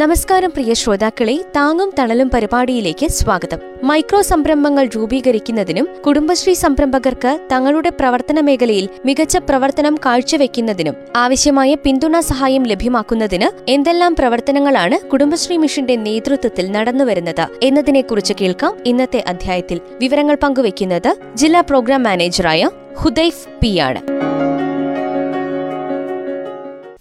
നമസ്കാരം പ്രിയ ശ്രോതാക്കളെ താങ്ങും തണലും പരിപാടിയിലേക്ക് സ്വാഗതം. മൈക്രോ സംരംഭങ്ങൾ രൂപീകരിക്കുന്നതിനും കുടുംബശ്രീ സംരംഭകർക്ക് തങ്ങളുടെ പ്രവർത്തന മേഖലയിൽ മികച്ച പ്രവർത്തനം കാഴ്ചവെക്കുന്നതിനും ആവശ്യമായ പിന്തുണ സഹായം ലഭ്യമാക്കുന്നതിന് എന്തെല്ലാം പ്രവർത്തനങ്ങളാണ് കുടുംബശ്രീ മിഷന്റെ നേതൃത്വത്തിൽ നടന്നുവരുന്നത് എന്നതിനെക്കുറിച്ച് കേൾക്കാം ഇന്നത്തെ അധ്യായത്തിൽ. വിവരങ്ങൾ പങ്കുവയ്ക്കുന്നത് ജില്ലാ പ്രോഗ്രാം മാനേജറായ ഹുദൈഫ് പി ആണ്.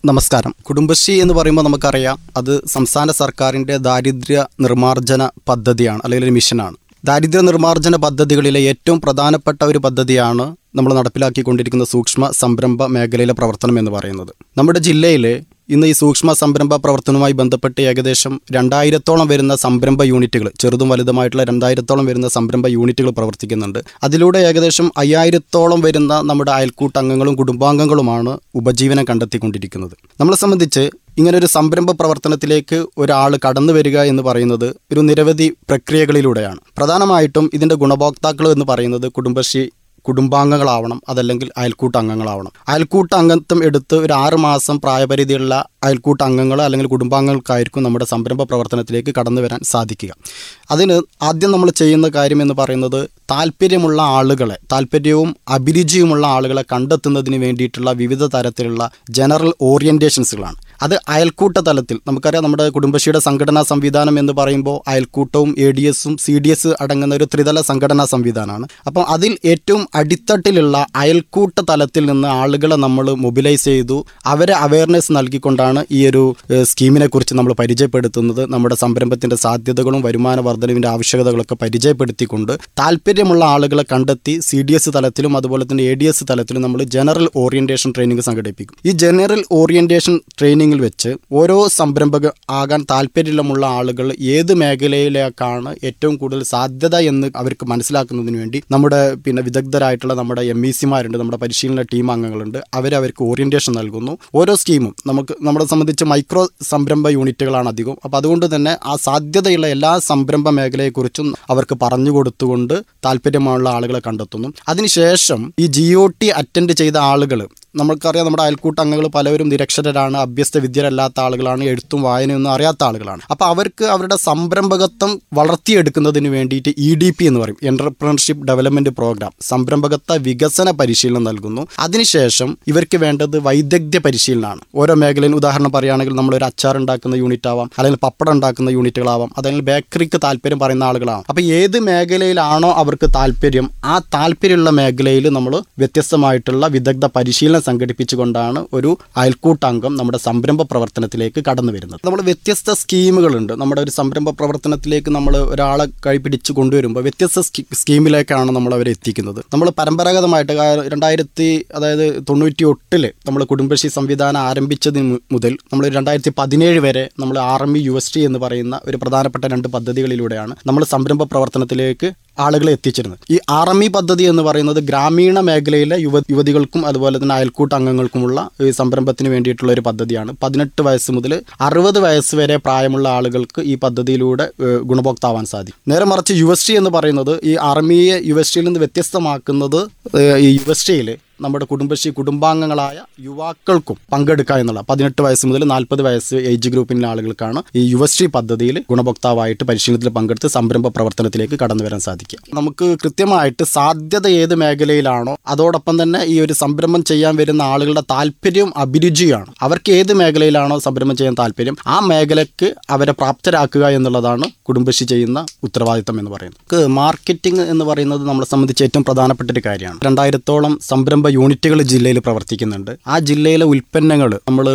നമസ്കാരം. കുടുംബശ്രീ എന്ന് പറയുമ്പോൾ നമുക്കറിയാം അത് സംസ്ഥാന സർക്കാരിന്റെ ദാരിദ്ര്യ നിർമ്മാർജന പദ്ധതിയാണ് അല്ലെങ്കിൽ ഒരു മിഷനാണ്. ദാരിദ്ര്യ നിർമ്മാർജന പദ്ധതികളിലെ ഏറ്റവും പ്രധാനപ്പെട്ട ഒരു പദ്ധതിയാണ് നമ്മൾ നടപ്പിലാക്കിക്കൊണ്ടിരിക്കുന്ന സൂക്ഷ്മ സംരംഭ മേഖലയിലെ പ്രവർത്തനം എന്ന് പറയുന്നത്. നമ്മുടെ ജില്ലയിൽ ഇന്ന് ഈ സൂക്ഷ്മ സംരംഭ പ്രവർത്തനവുമായി ബന്ധപ്പെട്ട് ഏകദേശം രണ്ടായിരത്തോളം വരുന്ന സംരംഭ യൂണിറ്റുകൾ ചെറുതും വലുതുമായിട്ടുള്ള രണ്ടായിരത്തോളം വരുന്ന സംരംഭ യൂണിറ്റുകൾ പ്രവർത്തിക്കുന്നുണ്ട്. അതിലൂടെ ഏകദേശം അയ്യായിരത്തോളം വരുന്ന നമ്മുടെ അയൽക്കൂട്ട അംഗങ്ങളും കുടുംബാംഗങ്ങളുമാണ് ഉപജീവനം കണ്ടെത്തിക്കൊണ്ടിരിക്കുന്നത്. നമ്മളെ സംബന്ധിച്ച് ഇങ്ങനെ ഒരു സംരംഭ പ്രവർത്തനത്തിലേക്ക് ഒരാൾ കടന്നു വരിക എന്ന് പറയുന്നത് ഒരു നിരവധി പ്രക്രിയകളിലൂടെയാണ്. പ്രധാനമായിട്ടും ഇതിന്റെ ഗുണഭോക്താക്കൾ എന്ന് പറയുന്നത് കുടുംബശ്രീ കുടുംബാംഗങ്ങളാവണം അതല്ലെങ്കിൽ അയൽക്കൂട്ട അംഗങ്ങളാവണം അയൽക്കൂട്ട അംഗത്വം എടുത്ത് ഒരു ആറ് മാസം പ്രായപരിധിയുള്ള അയൽക്കൂട്ട അംഗങ്ങൾ അല്ലെങ്കിൽ കുടുംബാംഗങ്ങൾക്കായിരിക്കും നമ്മുടെ സംരംഭ പ്രവർത്തനത്തിലേക്ക് കടന്നു വരാൻ സാധിക്കുക. അതിന് ആദ്യം നമ്മൾ ചെയ്യുന്ന കാര്യം എന്ന് പറയുന്നത് താല്പര്യമുള്ള ആളുകളെ താല്പര്യവും അഭിരുചിയുമുള്ള ആളുകളെ കണ്ടെത്തുന്നതിന് വേണ്ടിയിട്ടുള്ള വിവിധ തരത്തിലുള്ള ജനറൽ ഓറിയന്റേഷൻസുകളാണ് അത് അയൽക്കൂട്ട തലത്തിൽ നമുക്കറിയാം നമ്മുടെ കുടുംബശ്രീയുടെ സംഘടനാ സംവിധാനം എന്ന് പറയുമ്പോൾ അയൽക്കൂട്ടവും എ ഡി എസും സി ഡി എസ് അടങ്ങുന്ന ഒരു ത്രിതല സംഘടനാ സംവിധാനമാണ്. അപ്പം അതിൽ ഏറ്റവും അടിത്തട്ടിലുള്ള അയൽക്കൂട്ട തലത്തിൽ നിന്ന് ആളുകളെ നമ്മൾ മൊബിലൈസ് ചെയ്തു. അവരെ അവയർനെസ് നൽകിക്കൊണ്ടാണ് ഈ ഒരു സ്കീമിനെ കുറിച്ച് നമ്മൾ പരിചയപ്പെടുത്തുന്നത്. നമ്മുടെ സംരംഭത്തിന്റെ സാധ്യതകളും വരുമാന വർധനവിന്റെ ആവശ്യകതകളൊക്കെ പരിചയപ്പെടുത്തിക്കൊണ്ട് താല്പര്യമുള്ള ആളുകളെ കണ്ടെത്തി സി ഡി എസ് തലത്തിലും അതുപോലെ തന്നെ എ ഡി എസ് തലത്തിലും നമ്മൾ ജനറൽ ഓറിയന്റേഷൻ ട്രെയിനിങ് സംഘടിപ്പിക്കും. ഈ ജനറൽ ഓറിയന്റേഷൻ ട്രെയിനിങ്ങിൽ വെച്ച് ഓരോ സംരംഭക ആകാൻ താല്പര്യമുള്ള ആളുകൾ ഏത് മേഖലയിലേക്കാണ് ഏറ്റവും കൂടുതൽ സാധ്യത എന്ന് അവർക്ക് മനസ്സിലാക്കുന്നതിന് വേണ്ടി നമ്മുടെ പിന്നെ വിദഗ്ധരായിട്ടുള്ള നമ്മുടെ എം ഇ സിമാരുണ്ട് നമ്മുടെ പരിശീലന ടീം അംഗങ്ങളുണ്ട്. അവരവർക്ക് ഓറിയന്റേഷൻ നൽകുന്നു. ഓരോ സ്കീമും നമുക്ക് നമ്മളെ സംബന്ധിച്ച് മൈക്രോ സംരംഭ യൂണിറ്റുകളാണ് അധികം. അപ്പോൾ അതുകൊണ്ട് തന്നെ ആ സാധ്യതയുള്ള എല്ലാ സംരംഭ മേഖലയെക്കുറിച്ചും അവർക്ക് പറഞ്ഞു കൊടുത്തുകൊണ്ട് താല്പര്യമുള്ള ആളുകളെ കണ്ടെത്തുന്നു. അതിനുശേഷം ഈ ജി ഒ ടി അറ്റൻഡ് ചെയ്ത ആളുകൾ നമ്മൾക്കറിയാം നമ്മുടെ അയൽക്കൂട്ട അംഗങ്ങൾ പലവരും നിരക്ഷരരാണ് അഭ്യസ്ത വിദ്യരല്ലാത്ത ആളുകളാണ് എഴുത്തും വായനയൊന്നും അറിയാത്ത ആളുകളാണ്. അപ്പോൾ അവർക്ക് അവരുടെ സംരംഭകത്വം വളർത്തിയെടുക്കുന്നതിന് വേണ്ടിയിട്ട് ഇ ഡി പി എന്ന് പറയും എന്റർപ്രണർഷിപ്പ് ഡെവലപ്മെന്റ് പ്രോഗ്രാം സംരംഭകത്വ വികസന പരിശീലനം നൽകുന്നു. അതിനുശേഷം ഇവർക്ക് വേണ്ടത് വൈദഗ്ധ്യ പരിശീലനമാണ്. ഓരോ മേഖലയിൽ ഉദാഹരണം പറയുകയാണെങ്കിൽ നമ്മളൊരു അച്ചാർ ഉണ്ടാക്കുന്ന യൂണിറ്റ് ആവാം അല്ലെങ്കിൽ പപ്പടം ഉണ്ടാക്കുന്ന യൂണിറ്റുകളാവാം അല്ലെങ്കിൽ ബേക്കറിക്ക് താല്പര്യം പറയുന്ന ആളുകളാവാം. അപ്പോൾ ഏത് മേഖലയിലാണോ അവർക്ക് താല്പര്യം ആ താല്പര്യമുള്ള മേഖലയിൽ നമ്മൾ വ്യത്യസ്തമായിട്ടുള്ള വിദഗ്ധ പരിശീലനം സംഘടിപ്പിച്ചുകൊണ്ടാണ് ഒരു അയൽക്കൂട്ടംഗം നമ്മുടെ സംരംഭ പ്രവർത്തനത്തിലേക്ക് കടന്നു വരുന്നത്. നമ്മൾ വ്യത്യസ്ത സ്കീമുകളുണ്ട്. നമ്മുടെ ഒരു സംരംഭ പ്രവർത്തനത്തിലേക്ക് നമ്മൾ ഒരാളെ കൈപിടിച്ച് കൊണ്ടുവരുമ്പോൾ വ്യത്യസ്ത സ്കീമിലേക്കാണ് നമ്മൾ അവരെ എത്തിക്കുന്നത്. നമ്മൾ പരമ്പരാഗതമായിട്ട് രണ്ടായിരത്തി അതായത് തൊണ്ണൂറ്റി എട്ടിൽ നമ്മൾ കുടുംബശ്രീ സംവിധാനം ആരംഭിച്ചതിന് മുതൽ നമ്മൾ രണ്ടായിരത്തി പതിനേഴ് വരെ നമ്മൾ R M U S T എന്ന് പറയുന്ന ഒരു പ്രധാനപ്പെട്ട രണ്ട് പദ്ധതികളിലൂടെയാണ് നമ്മൾ സംരംഭ പ്രവർത്തനത്തിലേക്ക് ആളുകളെ എത്തിച്ചിരുന്നത്. ഈ ആർ എം ഇ പദ്ധതി എന്ന് പറയുന്നത് ഗ്രാമീണ മേഖലയിലെ യുവ യുവതികൾക്കും അതുപോലെ തന്നെ അയൽക്കൂട്ട അംഗങ്ങൾക്കുമുള്ള ഈ സംരംഭത്തിന് വേണ്ടിയിട്ടുള്ള ഒരു പദ്ധതിയാണ്. പതിനെട്ട് വയസ്സ് മുതൽ അറുപത് വയസ്സ് വരെ പ്രായമുള്ള ആളുകൾക്ക് ഈ പദ്ധതിയിലൂടെ ഗുണഭോക്താവാൻ സാധിക്കും. നേരെ മറിച്ച് യുവശ്രീ എന്ന് പറയുന്നത് ഈ ആർമിയെ എം ഇയെ യു എസ് ടിയിൽ നിന്ന് വ്യത്യസ്തമാക്കുന്നത് ഈ യു എസ് ടിയിൽ നമ്മുടെ കുടുംബശ്രീ കുടുംബാംഗങ്ങളായ യുവാക്കൾക്കും പങ്കെടുക്കുക എന്നുള്ള പതിനെട്ട് വയസ്സ് മുതൽ നാൽപ്പത് വയസ്സ് ഏജ് ഗ്രൂപ്പിലെ ആളുകൾക്കാണ് ഈ യുവശ്രീ പദ്ധതിയിൽ ഗുണഭോക്താവായിട്ട് പരിശീലനത്തിൽ പങ്കെടുത്ത് സംരംഭ പ്രവർത്തനത്തിലേക്ക് കടന്നു വരാൻ സാധിക്കുക. നമുക്ക് കൃത്യമായിട്ട് സാധ്യത ഏത് മേഖലയിലാണോ അതോടൊപ്പം തന്നെ ഈ ഒരു സംരംഭം ചെയ്യാൻ വരുന്ന ആളുകളുടെ താല്പര്യവും അഭിരുചിയാണ്. അവർക്ക് ഏത് മേഖലയിലാണോ സംരംഭം ചെയ്യാൻ താല്പര്യം ആ മേഖലയ്ക്ക് അവരെ പ്രാപ്തരാക്കുക എന്നുള്ളതാണ് കുടുംബശ്രീ ചെയ്യുന്ന ഉത്തരവാദിത്തം എന്ന് പറയുന്നത്. മാർക്കറ്റിംഗ് എന്ന് പറയുന്നത് നമ്മളെ സംബന്ധിച്ച് ഏറ്റവും പ്രധാനപ്പെട്ട ഒരു കാര്യമാണ്. രണ്ടായിരത്തോളം സംരംഭ യൂണിറ്റുകൾ ജില്ലയിൽ പ്രവർത്തിക്കുന്നുണ്ട്. ആ ജില്ലയിലെ ഉൽപ്പന്നങ്ങൾ നമ്മൾ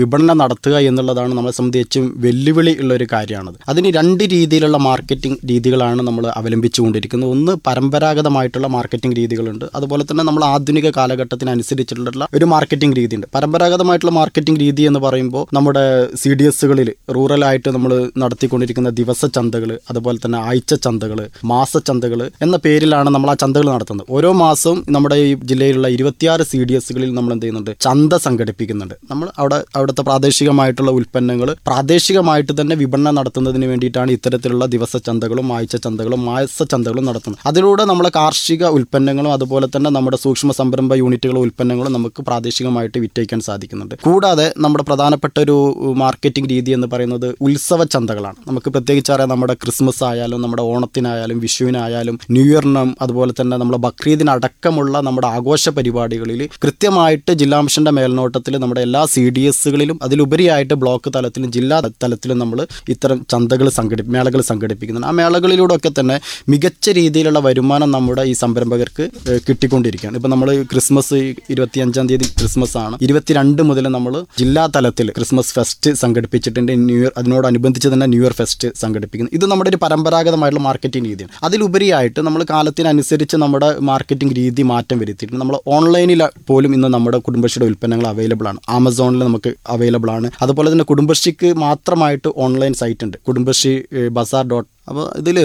വിപണനം നടത്തുക എന്നുള്ളതാണ് നമ്മളെ സംബന്ധിച്ചും വെല്ലുവിളി ഉള്ള ഒരു കാര്യമാണത്. അതിന് രണ്ട് രീതിയിലുള്ള മാർക്കറ്റിംഗ് രീതികളാണ് നമ്മൾ അവലംബിച്ചുകൊണ്ടിരിക്കുന്നത്. ഒന്ന് പരമ്പരാഗതമായിട്ടുള്ള മാർക്കറ്റിംഗ് രീതികളുണ്ട്. അതുപോലെ തന്നെ നമ്മൾ ആധുനിക കാലഘട്ടത്തിനനുസരിച്ചിട്ടുള്ള ഒരു മാർക്കറ്റിംഗ് രീതിയുണ്ട്. പരമ്പരാഗതമായിട്ടുള്ള മാർക്കറ്റിംഗ് രീതി എന്ന് പറയുമ്പോൾ നമ്മുടെ സി ഡി എസുകളിൽ റൂറലായിട്ട് നമ്മൾ നടത്തിക്കൊണ്ടിരിക്കുന്ന ദിവസ ചന്തകൾ അതുപോലെ തന്നെ ആഴ്ച ചന്തകൾ മാസ ചന്തകൾ എന്ന പേരിലാണ് നമ്മൾ ആ ചന്തകൾ നടത്തുന്നത്. ഓരോ മാസവും നമ്മുടെ ഈ ജില്ലയിലുള്ള ഇരുപത്തിയാറ് സി ഡി എസുകളിൽ നമ്മൾ എന്ത് ചെയ്യുന്നുണ്ട്? ചന്ത സംഘടിപ്പിക്കുന്നുണ്ട്. നമ്മൾ അവിടെ അവിടുത്തെ പ്രാദേശികമായിട്ടുള്ള ഉൽപ്പന്നങ്ങൾ പ്രാദേശികമായിട്ട് തന്നെ വിപണനം നടത്തുന്നതിന് വേണ്ടിയിട്ടാണ് ഇത്തരത്തിലുള്ള ദിവസ ചന്തകളും ആഴ്ച ചന്തകളും മാസ ചന്തകളും നടത്തുന്നത്. അതിലൂടെ നമ്മളെ കാർഷിക ഉൽപ്പന്നങ്ങളും അതുപോലെ തന്നെ നമ്മുടെ സൂക്ഷ്മ സംരംഭ യൂണിറ്റുകളും ഉൽപ്പന്നങ്ങളും നമുക്ക് പ്രാദേശികമായിട്ട് വിറ്റഴിക്കാൻ സാധിക്കുന്നുണ്ട്. കൂടാതെ നമ്മുടെ പ്രധാനപ്പെട്ട ഒരു മാർക്കറ്റിംഗ് രീതി എന്ന് പറയുന്നത് ഉത്സവ ചന്തകളാണ്. നമുക്ക് പ്രത്യേകിച്ച് അറിയാം നമ്മുടെ ക്രിസ്മസ് ആയാലും നമ്മുടെ ഓണത്തിനായാലും വിഷുവിനായാലും ന്യൂ ഇയറിനും അതുപോലെ തന്നെ നമ്മുടെ ബക്രീദിനടക്കമുള്ള നമ്മുടെ ആഘോഷ പരിപാടികളിൽ കൃത്യമായിട്ട് ജില്ലാ മിഷന്റെ മേൽനോട്ടത്തിൽ നമ്മുടെ എല്ലാ സി ഡി എസുകളിലും അതിലുപരിയായിട്ട് ബ്ലോക്ക് തലത്തിലും ജില്ലാ തലത്തിലും നമ്മൾ ഇത്തരം ചന്തകൾ സംഘടി മേളകൾ സംഘടിപ്പിക്കുന്നുണ്ട്. ആ മേളകളിലൂടെ ഒക്കെ തന്നെ മികച്ച രീതിയിലുള്ള വരുമാനം നമ്മുടെ ഈ സംരംഭകർക്ക് കിട്ടിക്കൊണ്ടിരിക്കുകയാണ്. ഇപ്പം നമ്മൾ ക്രിസ്മസ് ഇരുപത്തി അഞ്ചാം തീയതി ക്രിസ്മസ് ആണ് ഇരുപത്തിരണ്ട് മുതൽ നമ്മൾ ജില്ലാ തലത്തിൽ ക്രിസ്മസ് ഫെസ്റ്റ് സംഘടിപ്പിച്ചിട്ടുണ്ട്. ന്യൂ ഇയർ അതിനോടനുബന്ധിച്ച് തന്നെ ന്യൂ ഇയർ ഫെസ്റ്റ് സംഘടിപ്പിക്കുന്നു. ഇത് നമ്മുടെ ഒരു പരമ്പരാഗതമായിട്ടുള്ള മാർക്കറ്റിംഗ് രീതിയാണ്. അതിലുപരിയായിട്ട് നമ്മൾ കാലത്തിനനുസരിച്ച് നമ്മുടെ മാർക്കറ്റിംഗ് രീതി മാറ്റം വരുത്തിയിട്ടുണ്ട്. നമ്മൾ ഓൺലൈനിൽ പോലും ഇന്ന് നമ്മുടെ കുടുംബശ്രീയുടെ ഉൽപ്പന്നങ്ങൾ അവൈലബിൾ ആണ്. ആമസോണിൽ നമുക്ക് അവൈലബിൾ ആണ്. അതുപോലെ തന്നെ കുടുംബശ്രീക്ക് മാത്രമായിട്ട് ഓൺലൈൻ സൈറ്റ് ഉണ്ട്. കുടുംബശ്രീ ബസാർ ഡോട്ട് അപ്പോൾ ഇതിൽ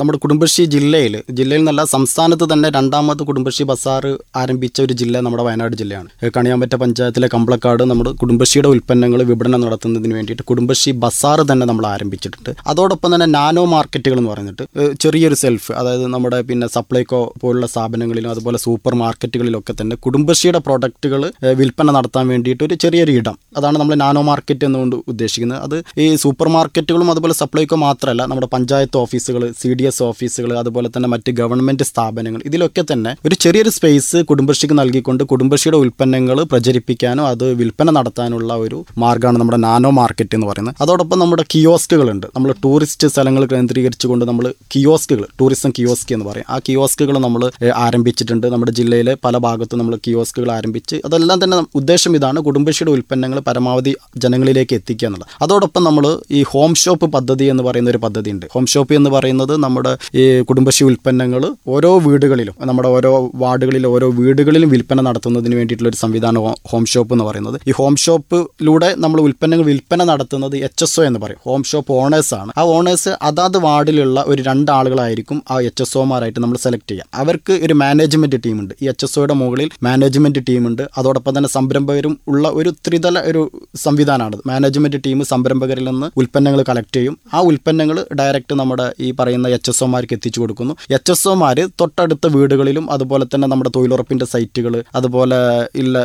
നമ്മുടെ കുടുംബശ്രീ ജില്ലയിൽ ജില്ലയിൽ നല്ല സംസ്ഥാനത്ത് തന്നെ രണ്ടാമത്തെ കുടുംബശ്രീ ബസാർ ആരംഭിച്ച ഒരു ജില്ല നമ്മുടെ വയനാട് ജില്ലയാണ്. കണിയാമ്പറ്റ പഞ്ചായത്തിലെ കമ്പളക്കാട് നമ്മുടെ കുടുംബശ്രീയുടെ ഉൽപ്പന്നങ്ങൾ വിപണനം നടത്തുന്നതിന് വേണ്ടിയിട്ട് കുടുംബശ്രീ ബസാർ തന്നെ നമ്മൾ ആരംഭിച്ചിട്ടുണ്ട്. അതോടൊപ്പം തന്നെ നാനോ മാർക്കറ്റുകൾ എന്ന് പറഞ്ഞിട്ട് ചെറിയൊരു സെൽഫ് അതായത് നമ്മുടെ പിന്നെ സപ്ലൈകോ പോലുള്ള സ്ഥാപനങ്ങളിലും അതുപോലെ സൂപ്പർ മാർക്കറ്റുകളിലൊക്കെ തന്നെ കുടുംബശ്രീയുടെ പ്രൊഡക്റ്റുകൾ വിൽപ്പന നടത്താൻ വേണ്ടിയിട്ട് ഒരു ചെറിയൊരു ഇടം. അതാണ് നമ്മൾ നാനോ മാർക്കറ്റ് എന്നുകൊണ്ട് ഉദ്ദേശിക്കുന്നത്. അത് ഈ സൂപ്പർ മാർക്കറ്റുകളും അതുപോലെ സപ്ലൈകോ മാത്രമല്ല നമ്മുടെ ഓഫീസുകൾ സി ഡി എസ് ഓഫീസുകൾ അതുപോലെ തന്നെ മറ്റ് ഗവൺമെന്റ് സ്ഥാപനങ്ങൾ. ഇതിലൊക്കെ തന്നെ ഒരു ചെറിയൊരു സ്പേസ് കുടുംബശ്രീക്ക് നൽകിക്കൊണ്ട് കുടുംബശ്രീയുടെ ഉൽപ്പന്നങ്ങൾ പ്രചരിപ്പിക്കാനോ അത് വിൽപ്പന നടത്താനുള്ള ഒരു മാർഗമാണ് നമ്മുടെ നാനോ മാർക്കറ്റ് എന്ന് പറയുന്നത്. അതോടൊപ്പം നമ്മുടെ കിയോസ്കുകളുണ്ട്. നമ്മൾ ടൂറിസ്റ്റ് സ്ഥലങ്ങൾ കേന്ദ്രീകരിച്ചുകൊണ്ട് നമ്മൾ കിയോസ്കുകൾ ടൂറിസം കിയോസ്ക് എന്ന് പറയും. ആ കിയോസ്കുകൾ നമ്മൾ ആരംഭിച്ചിട്ടുണ്ട്. നമ്മുടെ ജില്ലയിലെ പല ഭാഗത്തും നമ്മൾ കിയോസ്കുകൾ ആരംഭിച്ച് അതെല്ലാം തന്നെ ഉദ്ദേശം ഇതാണ് കുടുംബശ്രീയുടെ ഉൽപ്പന്നങ്ങൾ പരമാവധി ജനങ്ങളിലേക്ക് എത്തിക്കുക എന്നുള്ളത്. അതോടൊപ്പം നമ്മൾ ഈ ഹോം ഷോപ്പ് പദ്ധതി എന്ന് പറയുന്ന ഒരു പദ്ധതി ഉണ്ട് ഹോം ഷോപ്പ് എന്ന് പറയുന്നത് നമ്മുടെ ഈ കുടുംബശ്രീ ഉൽപ്പന്നങ്ങൾ ഓരോ വീടുകളിലും നമ്മുടെ ഓരോ വാർഡുകളിലും ഓരോ വീടുകളിലും വിൽപ്പന നടത്തുന്നതിന് വേണ്ടിയിട്ടുള്ള ഒരു സംവിധാനം ഹോം ഷോപ്പ് എന്ന് പറയുന്നത്. ഈ ഹോം ഷോപ്പിലൂടെ നമ്മൾ ഉൽപ്പന്നങ്ങൾ വിൽപ്പന നടത്തുന്നത് എച്ച് എസ് ഒ എന്ന് പറയും. ഹോം ഷോപ്പ് ഓണേഴ്സ് ആണ്. ആ ഓണേഴ്സ് അതാത് വാർഡിലുള്ള ഒരു രണ്ടാളുകളായിരിക്കും ആ എച്ച് എസ് ഒമാരായിട്ട് നമ്മൾ സെലക്ട് ചെയ്യുക. അവർക്ക് ഒരു മാനേജ്മെന്റ് ടീമുണ്ട്. ഈ എച്ച് എസ് ഒയുടെ മുകളിൽ മാനേജ്മെന്റ് ടീമുണ്ട്. അതോടൊപ്പം തന്നെ സംരംഭകരും ഉള്ള ഒരു ത്രിതല ഒരു സംവിധാനമാണ്. മാനേജ്മെന്റ് ടീം സംരംഭകരിൽ നിന്ന് ഉൽപ്പന്നങ്ങൾ കളക്ട് ചെയ്യും. ആ ഉൽപ്പന്നങ്ങൾ ഡയറക്റ്റ് നമ്മുടെ ഈ പറയുന്ന എച്ച് എസ് ഒമാർക്ക് എത്തിച്ചു കൊടുക്കുന്നു. എച്ച് എസ് ഒമാർ തൊട്ടടുത്ത വീടുകളിലും അതുപോലെ തന്നെ നമ്മുടെ തൊഴിലുറപ്പിന്റെ സൈറ്റുകൾ അതുപോലെ ഇല്ല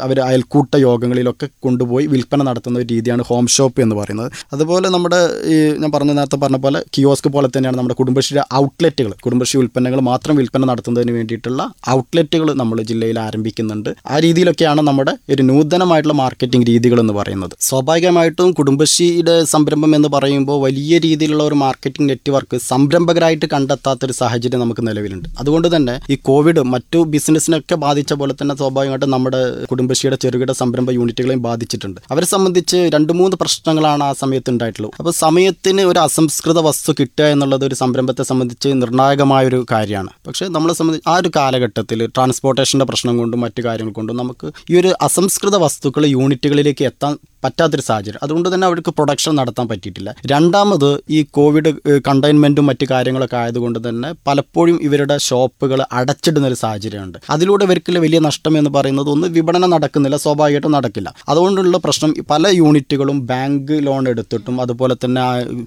അവർ അയൽക്കൂട്ട യോഗങ്ങളിലൊക്കെ കൊണ്ടുപോയി വിൽപ്പന നടത്തുന്ന ഒരു രീതിയാണ് ഹോം ഷോപ്പ് എന്ന് പറയുന്നത്. അതുപോലെ നമ്മുടെ ഈ ഞാൻ പറഞ്ഞ നേരത്തെ പറഞ്ഞ പോലെ കിയോസ്ക് പോലെ തന്നെയാണ് നമ്മുടെ കുടുംബശ്രീ ഔട്ട്ലെറ്റുകൾ കുടുംബശ്രീ ഉൽപ്പന്നങ്ങൾ മാത്രം വിൽപ്പന നടത്തുന്നതിന് വേണ്ടിയിട്ടുള്ള ഔട്ട്ലെറ്റുകൾ നമ്മൾ ജില്ലയിൽ ആരംഭിക്കുന്നുണ്ട്. ആ രീതിയിലൊക്കെയാണ് നമ്മുടെ ഒരു നൂതനമായിട്ടുള്ള മാർക്കറ്റിംഗ് രീതികൾ എന്ന് പറയുന്നത്. സ്വാഭാവികമായിട്ടും കുടുംബശ്രീയുടെ സംരംഭം എന്ന് പറയുമ്പോൾ വലിയ രീതിയിലുള്ള ഒരു മാർക്കറ്റിംഗ് നെറ്റ്വർക്ക് സംരംഭകരായിട്ട് കണ്ടെത്താത്തൊരു സാഹചര്യം നമുക്ക് നിലവിലുണ്ട്. അതുകൊണ്ട് തന്നെ ഈ കോവിഡ് മറ്റു ബിസിനസ്സിനൊക്കെ ബാധിച്ച പോലെ തന്നെ സ്വാഭാവികമായിട്ടും നമ്മുടെ കുടുംബശ്രീയുടെ ചെറുകിട സംരംഭ യൂണിറ്റുകളെയും ബാധിച്ചിട്ടുണ്ട്. അവരെ സംബന്ധിച്ച് രണ്ട് മൂന്ന് പ്രശ്നങ്ങളാണ് ആ സമയത്ത് ഉണ്ടായിട്ടുള്ളത്. അപ്പോൾ സമയത്തിന് ഒരു അസംസ്കൃത വസ്തു കിട്ടുക എന്നുള്ളത് ഒരു സംരംഭത്തെ സംബന്ധിച്ച് നിർണായകമായ ഒരു കാര്യമാണ്. പക്ഷേ നമ്മളെ സംബന്ധിച്ച് ആ ഒരു കാലഘട്ടത്തിൽ ട്രാൻസ്പോർട്ടേഷന്റെ പ്രശ്നം കൊണ്ടും മറ്റു കാര്യങ്ങൾ കൊണ്ടും നമുക്ക് ഈ ഒരു അസംസ്കൃത വസ്തുക്കൾ യൂണിറ്റുകളിലേക്ക് എത്താൻ പറ്റാത്തൊരു സാഹചര്യം. അതുകൊണ്ട് തന്നെ അവർക്ക് പ്രൊഡക്ഷൻ നടത്താൻ പറ്റിയിട്ടില്ല. രണ്ടാമത് ഈ കോവിഡ് കണ്ടെയ്ൻമെന്റും മറ്റു കാര്യങ്ങളൊക്കെ ആയതുകൊണ്ട് തന്നെ പലപ്പോഴും ഇവരുടെ ഷോപ്പുകൾ അടച്ചിടുന്ന ഒരു സാഹചര്യമുണ്ട്. അതിലൂടെ ഇവർക്ക് വലിയ നഷ്ടം എന്ന് പറയുന്നത് ഒന്ന് വിപണനം നടക്കുന്നില്ല സ്വാഭാവികമായിട്ടും നടക്കില്ല. അതുകൊണ്ടുള്ള പ്രശ്നം പല യൂണിറ്റുകളും ബാങ്ക് ലോൺ എടുത്തിട്ടും അതുപോലെ തന്നെ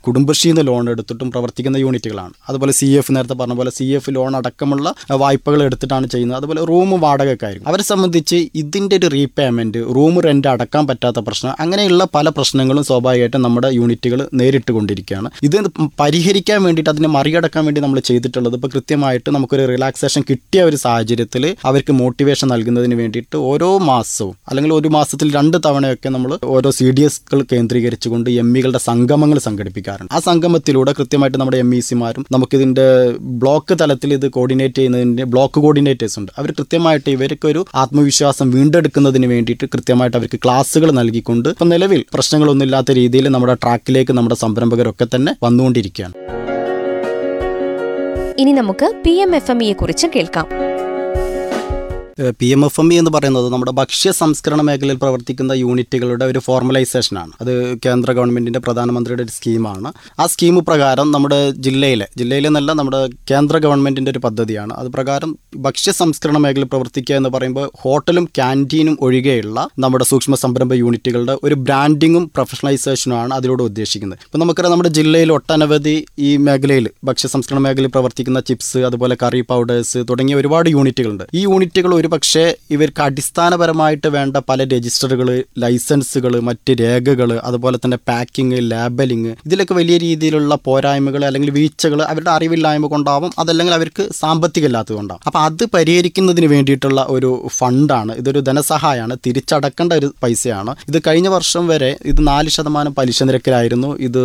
കുടുംബശ്രീന്ന് ലോൺ എടുത്തിട്ടും പ്രവർത്തിക്കുന്ന യൂണിറ്റുകളാണ്. അതുപോലെ സി എഫ് നേരത്തെ പറഞ്ഞ പോലെ സി എഫ് ലോൺ അടക്കമുള്ള വായ്പകൾ എടുത്തിട്ടാണ് ചെയ്യുന്നത്. അതുപോലെ റൂം വാടകയൊക്കെ ആയിരിക്കും. അവരെ സംബന്ധിച്ച് ഇതിന്റെ ഒരു റീപേയ്മെന്റ് റൂം റെന്റ് അടക്കാൻ പറ്റാത്ത പ്രശ്നം അങ്ങനെയുള്ള പല പ്രശ്നങ്ങളും സ്വാഭാവികമായിട്ടും നമ്മുടെ യൂണിറ്റുകൾ നേരിട്ട് കൊണ്ടിരിക്കുകയാണ് ഇത് പരിഹരിക്കാൻ വേണ്ടിയിട്ട് അതിനെ മറികടക്കാൻ വേണ്ടി നമ്മൾ ചെയ്തിട്ടുള്ളത് ഇപ്പോൾ കൃത്യമായിട്ട് നമുക്കൊരു റിലാക്സേഷൻ കിട്ടിയ ഒരു സാഹചര്യത്തിൽ അവർക്ക് മോട്ടിവേഷൻ നൽകുന്നതിന് വേണ്ടിയിട്ട് ഓരോ മാസവും അല്ലെങ്കിൽ ഒരു മാസത്തിൽ രണ്ട് തവണയൊക്കെ നമ്മൾ ഓരോ സി ഡി എസ്കൾ കേന്ദ്രീകരിച്ചുകൊണ്ട് എം ഇകളുടെ സംഗമങ്ങൾ സംഘടിപ്പിക്കാറുണ്ട്. ആ സംഗമത്തിലൂടെ കൃത്യമായിട്ട് നമ്മുടെ എം ഇ സിമാരും നമുക്കിതിന്റെ ബ്ലോക്ക് തലത്തിൽ ഇത് കോർഡിനേറ്റ് ചെയ്യുന്നതിന്റെ ബ്ലോക്ക് കോർഡിനേറ്റേഴ്സ് ഉണ്ട്. അവർ കൃത്യമായിട്ട് ഇവർക്ക് ഒരു ആത്മവിശ്വാസം വീണ്ടെടുക്കുന്നതിന് വേണ്ടിയിട്ട് കൃത്യമായിട്ട് അവർക്ക് ക്ലാസ്സുകൾ നൽകിക്കൊണ്ട് ഇപ്പം നിലവിൽ പ്രശ്നങ്ങളൊന്നുമില്ലാത്ത രീതിയിൽ നമ്മുടെ ട്രാക്കിലേക്ക് നമ്മുടെ സംരംഭകരൊക്കെ തന്നെ വന്നുകൊണ്ടിരിക്കുകയാണ്. ഇനി നമുക്ക് പി എം എഫ് എം ഇയെ കുറിച്ച് കേൾക്കാം. P M F M E എന്ന് പറയുന്നത് നമ്മുടെ ഭക്ഷ്യ സംസ്കരണ മേഖലയിൽ പ്രവർത്തിക്കുന്ന യൂണിറ്റുകളുടെ ഒരു ഫോർമലൈസേഷനാണ് അത് കേന്ദ്ര ഗവൺമെന്റിന്റെ പ്രധാനമന്ത്രിയുടെ ഒരു സ്കീമാണ്. ആ സ്കീം പ്രകാരം നമ്മുടെ ജില്ലയിലെ ജില്ലയിലെ നല്ല നമ്മുടെ കേന്ദ്ര ഗവൺമെന്റിന്റെ ഒരു പദ്ധതിയാണ്. അത് പ്രകാരം ഭക്ഷ്യ സംസ്കരണ മേഖലയിൽ പ്രവർത്തിക്കുക എന്ന് പറയുമ്പോൾ ഹോട്ടലും ക്യാന്റീനും ഒഴികെയുള്ള നമ്മുടെ സൂക്ഷ്മ സംരംഭ യൂണിറ്റുകളുടെ ഒരു ബ്രാൻഡിങ്ങും പ്രൊഫഷണലൈസേഷനുമാണ് അതിലൂടെ ഉദ്ദേശിക്കുന്നത്. ഇപ്പോൾ നമുക്കറിയാം നമ്മുടെ ജില്ലയിൽ ഒട്ടനവധി ഈ മേഖലയിൽ ഭക്ഷ്യ സംസ്കരണ മേഖലയിൽ പ്രവർത്തിക്കുന്ന ചിപ്സ് അതുപോലെ കറി പൗഡേഴ്സ് തുടങ്ങിയ ഒരുപാട് യൂണിറ്റുകളുണ്ട്. ഈ യൂണിറ്റുകൾ ഒരു പക്ഷേ ഇവർക്ക് അടിസ്ഥാനപരമായിട്ട് വേണ്ട പല രജിസ്റ്ററുകൾ ലൈസൻസുകൾ മറ്റ് രേഖകൾ അതുപോലെ തന്നെ പാക്കിംഗ് ലാബലിംഗ് ഇതിലൊക്കെ വലിയ രീതിയിലുള്ള പോരായ്മകൾ അല്ലെങ്കിൽ വീഴ്ചകൾ അവരുടെ അറിവില്ലായ്മ കൊണ്ടാവും അതല്ലെങ്കിൽ അവർക്ക് സാമ്പത്തികം ഇല്ലാത്തത് കൊണ്ടാവും. അപ്പോൾ അത് പരിഹരിക്കുന്നതിന് വേണ്ടിയിട്ടുള്ള ഒരു ഫണ്ടാണ്. ഇതൊരു ധനസഹായമാണ്. തിരിച്ചടക്കേണ്ട ഒരു പൈസയാണ്. ഇത് കഴിഞ്ഞ വർഷം വരെ ഇത് നാല് ശതമാനം പലിശ നിരക്കിലായിരുന്നു ഇത്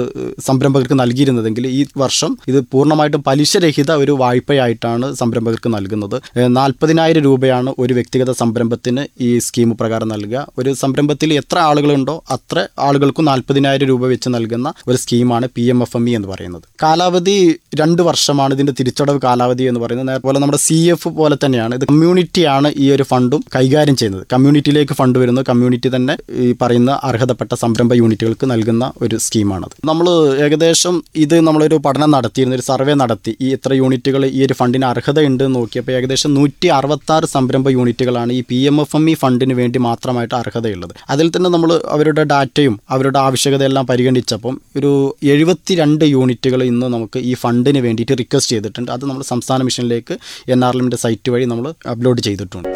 സംരംഭകർക്ക് നൽകിയിരുന്നതെങ്കിൽ ഈ വർഷം ഇത് പൂർണമായിട്ടും പലിശരഹിത ഒരു വായ്പയായിട്ടാണ് സംരംഭകർക്ക് നൽകുന്നത്. നാൽപ്പതിനായിരം രൂപയാണ് ഒരു വ്യക്തിഗത സംരംഭത്തിന് ഈ സ്കീം പ്രകാരം നൽകുക? ഒരു സംരംഭത്തിൽ എത്ര ആളുകളുണ്ടോ അത്ര ആളുകൾക്കും നാൽപ്പതിനായിരം രൂപ വെച്ച് നൽകുന്ന ഒരു സ്കീമാണ് P M F M E എന്ന് പറയുന്നത്. കാലാവധി രണ്ട് വർഷമാണ് ഇതിന്റെ തിരിച്ചടവ് കാലാവധി എന്ന് പറയുന്നത്. അതുപോലെ നമ്മുടെ സി എഫ് പോലെ തന്നെയാണ്. ഇത് കമ്മ്യൂണിറ്റിയാണ് ഈ ഒരു ഫണ്ടും കൈകാര്യം ചെയ്യുന്നത്. കമ്മ്യൂണിറ്റിയിലേക്ക് ഫണ്ട് വരുന്നു കമ്മ്യൂണിറ്റി തന്നെ ഈ പറയുന്ന അർഹതപ്പെട്ട സംരംഭ യൂണിറ്റുകൾക്ക് നൽകുന്ന ഒരു സ്കീമാണത്. നമ്മൾ ഏകദേശം ഇത് നമ്മളൊരു പഠനം നടത്തിയിരുന്നു ഒരു സർവേ നടത്തി. ഈ എത്ര യൂണിറ്റുകൾ ഈ ഒരു ഫണ്ടിന് അർഹതയുണ്ട് നോക്കിയപ്പോൾ ഏകദേശം നൂറ്റി അറുപത്താറ് സംരംഭ യൂണിറ്റുകളാണ് ഈ P M F M E ഫണ്ടിന് വേണ്ടി മാത്രമായിട്ട് അർഹതയുള്ളത്. അതിൽ തന്നെ നമ്മൾ അവരുടെ ഡാറ്റയും അവരുടെ ആവശ്യകതയെല്ലാം പരിഗണിച്ചപ്പം ഒരു എഴുപത്തി രണ്ട് യൂണിറ്റുകൾ ഇന്ന് നമുക്ക് ഈ ഫണ്ടിന് വേണ്ടിയിട്ട് റിക്വസ്റ്റ് ചെയ്തിട്ടുണ്ട്. അത് നമ്മൾ സംസ്ഥാന മിഷനിലേക്ക് എൻ ആർ എല്ലിന്റെ സൈറ്റ് വഴി നമ്മൾ അപ്ലോഡ് ചെയ്തിട്ടുണ്ട്.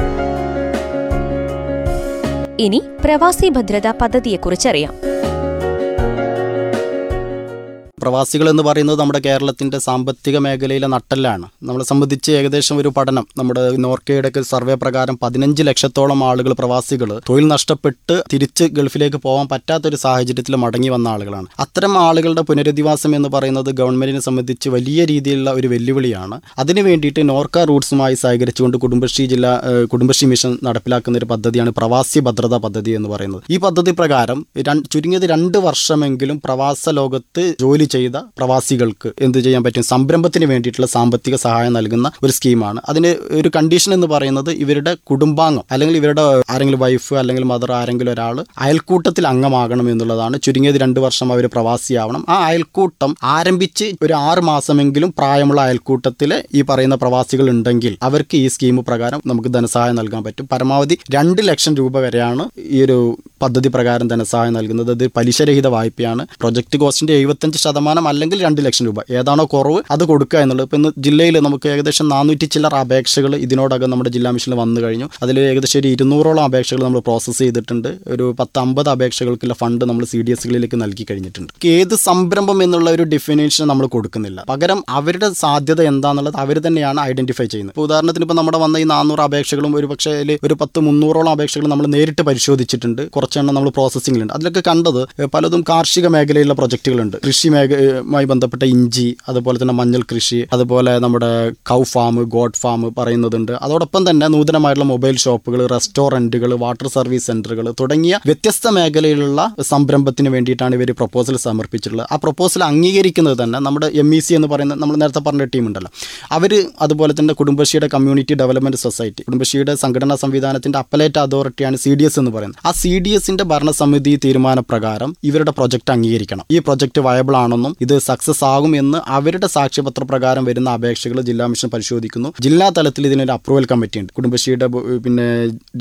ഇനി പ്രവാസി ഭദ്രതാ പദ്ധതിയെക്കുറിച്ച് അറിയാം പ്രവാസികൾ എന്ന് പറയുന്നത് നമ്മുടെ കേരളത്തിന്റെ സാമ്പത്തിക മേഖലയിലെ നട്ടെല്ലാണ്. നമ്മളെ സംബന്ധിച്ച് ഏകദേശം ഒരു പഠനം നമ്മുടെ നോർക്കയുടെ ഒക്കെ സർവേ പ്രകാരം പതിനഞ്ച് ലക്ഷത്തോളം ആളുകൾ പ്രവാസികൾ തൊഴിൽ നഷ്ടപ്പെട്ട് തിരിച്ച് ഗൾഫിലേക്ക് പോകാൻ പറ്റാത്തൊരു സാഹചര്യത്തിൽ മടങ്ങി വന്ന ആളുകളാണ്. അത്തരം ആളുകളുടെ പുനരധിവാസം എന്ന് പറയുന്നത് ഗവൺമെന്റിനെ സംബന്ധിച്ച് വലിയ രീതിയിലുള്ള ഒരു വെല്ലുവിളിയാണ്. അതിനു വേണ്ടിയിട്ട് നോർക്ക റൂട്ട്സുമായി സഹകരിച്ചുകൊണ്ട് കുടുംബശ്രീ ജില്ലാ കുടുംബശ്രീ മിഷൻ നടപ്പിലാക്കുന്ന ഒരു പദ്ധതിയാണ് പ്രവാസി ഭദ്രതാ പദ്ധതി എന്ന് പറയുന്നത്. ഈ പദ്ധതി പ്രകാരം ചുരുങ്ങിയത് രണ്ട് വർഷമെങ്കിലും പ്രവാസ ലോകത്ത് ജോലി ചെയ്ത പ്രവാസികൾക്ക് എന്ത് ചെയ്യാൻ പറ്റും? സംരംഭത്തിന് വേണ്ടിയിട്ടുള്ള സാമ്പത്തിക സഹായം നൽകുന്ന ഒരു സ്കീമാണ് അതിന് ഒരു കണ്ടീഷൻ എന്ന് പറയുന്നത് ഇവരുടെ കുടുംബാംഗം അല്ലെങ്കിൽ ഇവരുടെ ആരെങ്കിലും വൈഫ് അല്ലെങ്കിൽ മദർ ആരെങ്കിലും ഒരാൾ അയൽക്കൂട്ടത്തിൽ അംഗമാകണം എന്നുള്ളതാണ്. ചുരുങ്ങിയത് രണ്ട് വർഷം അവർ പ്രവാസിയാവണം. ആ അയൽക്കൂട്ടം ആരംഭിച്ച് ഒരു ആറ് മാസമെങ്കിലും പ്രായമുള്ള അയൽക്കൂട്ടത്തിൽ ഈ പറയുന്ന പ്രവാസികൾ ഉണ്ടെങ്കിൽ അവർക്ക് ഈ സ്കീം പ്രകാരം നമുക്ക് ധനസഹായം നൽകാൻ പറ്റും. പരമാവധി രണ്ട് ലക്ഷം രൂപ വരെയാണ് ഈ ഒരു പദ്ധതി പ്രകാരം ധനസഹായം നൽകുന്നത്. അത് പലിശരഹിത വായ്പയാണ്. പ്രൊജക്ട് കോസ്റ്റിന്റെ എഴുപത്തഞ്ച് ശതമാനം അല്ലെങ്കിൽ രണ്ട് ലക്ഷം രൂപ. ഏതാണോ കുറവ് അത് കൊടുക്കുക എന്നുള്ളത്. ഇപ്പം ഇന്ന് ജില്ലയിൽ നമുക്ക് ഏകദേശം നാനൂറ്റി ചില്ലറ അപേക്ഷകൾ ഇതിനോടകം നമ്മുടെ ജില്ലാ മിഷനിൽ വന്നു കഴിഞ്ഞു. അതിൽ ഏകദേശം ഒരു ഇരുന്നൂറോളം അപേക്ഷകൾ നമ്മൾ പ്രോസസ്സ് ചെയ്തിട്ടുണ്ട്. ഒരു പത്ത് അമ്പത് അപേക്ഷകൾക്കുള്ള ഫണ്ട് നമ്മൾ സി ഡി എസുകളിലേക്ക് നൽകി കഴിഞ്ഞിട്ടുണ്ട്. ഏത് സംരംഭം എന്നുള്ള ഒരു ഡെഫിനേഷൻ നമ്മൾ കൊടുക്കുന്നില്ല. പകരം അവരുടെ സാധ്യത എന്താണെന്നുള്ളത് അവർ തന്നെയാണ് ഐഡന്റിഫൈ ചെയ്യുന്നത്. ഇപ്പോൾ ഉദാഹരണത്തിന് ഇപ്പോൾ നമ്മുടെ വന്ന ഈ നാനൂറ് അപേക്ഷകളും ഒരു പക്ഷേ ഒരു പത്ത് മുന്നൂറോളം അപേക്ഷകൾ നമ്മൾ നേരിട്ട് പരിശോധിച്ചിട്ടുണ്ട്. കുറച്ചെണ്ണം നമ്മൾ പ്രോസസ്സിംഗിലുണ്ട് അതിലൊക്കെ കണ്ടത് പലതും കാർഷിക മേഖലയിലുള്ള പ്രൊജക്റ്റുകളുണ്ട് കൃഷി മേഖലയുമായി ബന്ധപ്പെട്ട ഇഞ്ചി അതുപോലെ തന്നെ മഞ്ഞൾ കൃഷി അതുപോലെ നമ്മുടെ കൗ ഫാം ഗോഡ് ഫാം പറയുന്നതുണ്ട്. അതോടൊപ്പം തന്നെ നൂതനമായിട്ടുള്ള മൊബൈൽ ഷോപ്പുകൾ റെസ്റ്റോറന്റുകൾ വാട്ടർ സർവീസ് സെന്ററുകൾ തുടങ്ങിയ വ്യത്യസ്ത മേഖലയിലുള്ള സംരംഭത്തിന് വേണ്ടിയിട്ടാണ് ഇവർ പ്രപ്പോസൽ സമർപ്പിച്ചിട്ടുള്ളത്. ആ പ്രപ്പോസൽ അംഗീകരിക്കുന്നത് തന്നെ നമ്മുടെ എം ഇ സി എന്ന് പറയുന്ന നമ്മൾ നേരത്തെ പറഞ്ഞ ടീം ഉണ്ടല്ലോ. അവർ അതുപോലെ തന്നെ കുടുംബശ്രീയുടെ കമ്മ്യൂണിറ്റി ഡെവലപ്മെന്റ് സൊസൈറ്റി കുടുംബശ്രീയുടെ സംഘടനാ സംവിധാനത്തിന്റെ അപ്പലേറ്റ് അതോറിറ്റിയാണ് സി ഡി എസ് എന്ന് പറയുന്നത്. ആ സി ഡി എസിന്റെ ഭരണസമിതി തീരുമാനപ്രകാരം ഇവരുടെ പ്രൊജക്റ്റ് അംഗീകരിക്കണം. ഈ പ്രൊജക്റ്റ് വയബിൾ ആണെന്നും ഇത് സക്സസ് ആകും എന്ന് അവരുടെ സാക്ഷ്യപത്ര പ്രകാരം വരുന്ന അപേക്ഷകൾ ജില്ലാ മിഷൻ പരിശോധിക്കുന്നു. ജില്ലാ തലത്തിൽ ഇതിനൊരു അപ്രൂവൽ കമ്മിറ്റി ഉണ്ട്. കുടുംബശ്രീയുടെ പിന്നെ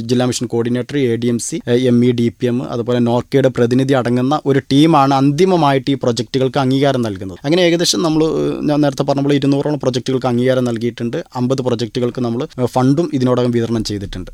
ജില്ലാ mission coordinator A D M C M E D P M അതുപോലെ നോർക്കയുടെ പ്രതിനിധി അടങ്ങുന്ന ഒരു ടീമാണ് അന്തിമമായിട്ട് ഈ പ്രൊജക്റ്റുകൾക്ക് അംഗീകാരം നൽകുന്നത്. അങ്ങനെ ഏകദേശം നമ്മൾ ഞാൻ നേരത്തെ പറഞ്ഞപ്പോൾ ഇരുന്നൂറോളം പ്രൊജക്റ്റുകൾക്ക് അംഗീകാരം നൽകിയിട്ടുണ്ട്. അമ്പത് പ്രൊജക്റ്റുകൾക്ക് നമ്മൾ ഫണ്ടും ഇതിനോടകം വിതരണം ചെയ്തിട്ടുണ്ട്.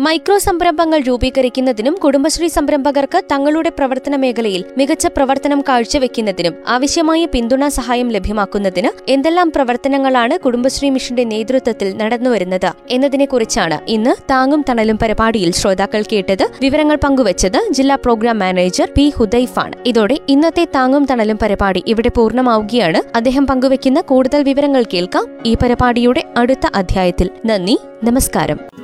മൈക്രോ സംരംഭങ്ങൾ രൂപീകരിക്കുന്നതിനും കുടുംബശ്രീ സംരംഭകർക്ക് തങ്ങളുടെ പ്രവർത്തന മേഖലയിൽ മികച്ച പ്രവർത്തനം കാഴ്ചവെക്കുന്നതിനും ആവശ്യമായ പിന്തുണാ സഹായം ലഭ്യമാക്കുന്നതിന് എന്തെല്ലാം പ്രവർത്തനങ്ങളാണ് കുടുംബശ്രീ മിഷന്റെ നേതൃത്വത്തിൽ നടന്നുവരുന്നത് എന്നതിനെക്കുറിച്ചാണ് ഇന്ന് താങ്ങും തണലും പരിപാടിയിൽ ശ്രോതാക്കൾ കേട്ടത് വിവരങ്ങൾ പങ്കുവച്ചത് ജില്ലാ പ്രോഗ്രാം മാനേജർ പി ഹുദൈഫാണ്. ഇതോടെ ഇന്നത്തെ താങ്ങും തണലും പരിപാടി ഇവിടെ പൂർണമാവുകയാണ്. അദ്ദേഹം പങ്കുവയ്ക്കുന്ന കൂടുതൽ വിവരങ്ങൾ കേൾക്കാം. ഈ പരിപാടിയുടെ അടുത്ത അധ്യായത്തിൽ. നന്ദി. നമസ്കാരം.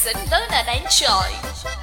90.4. Listen, learn and enjoy.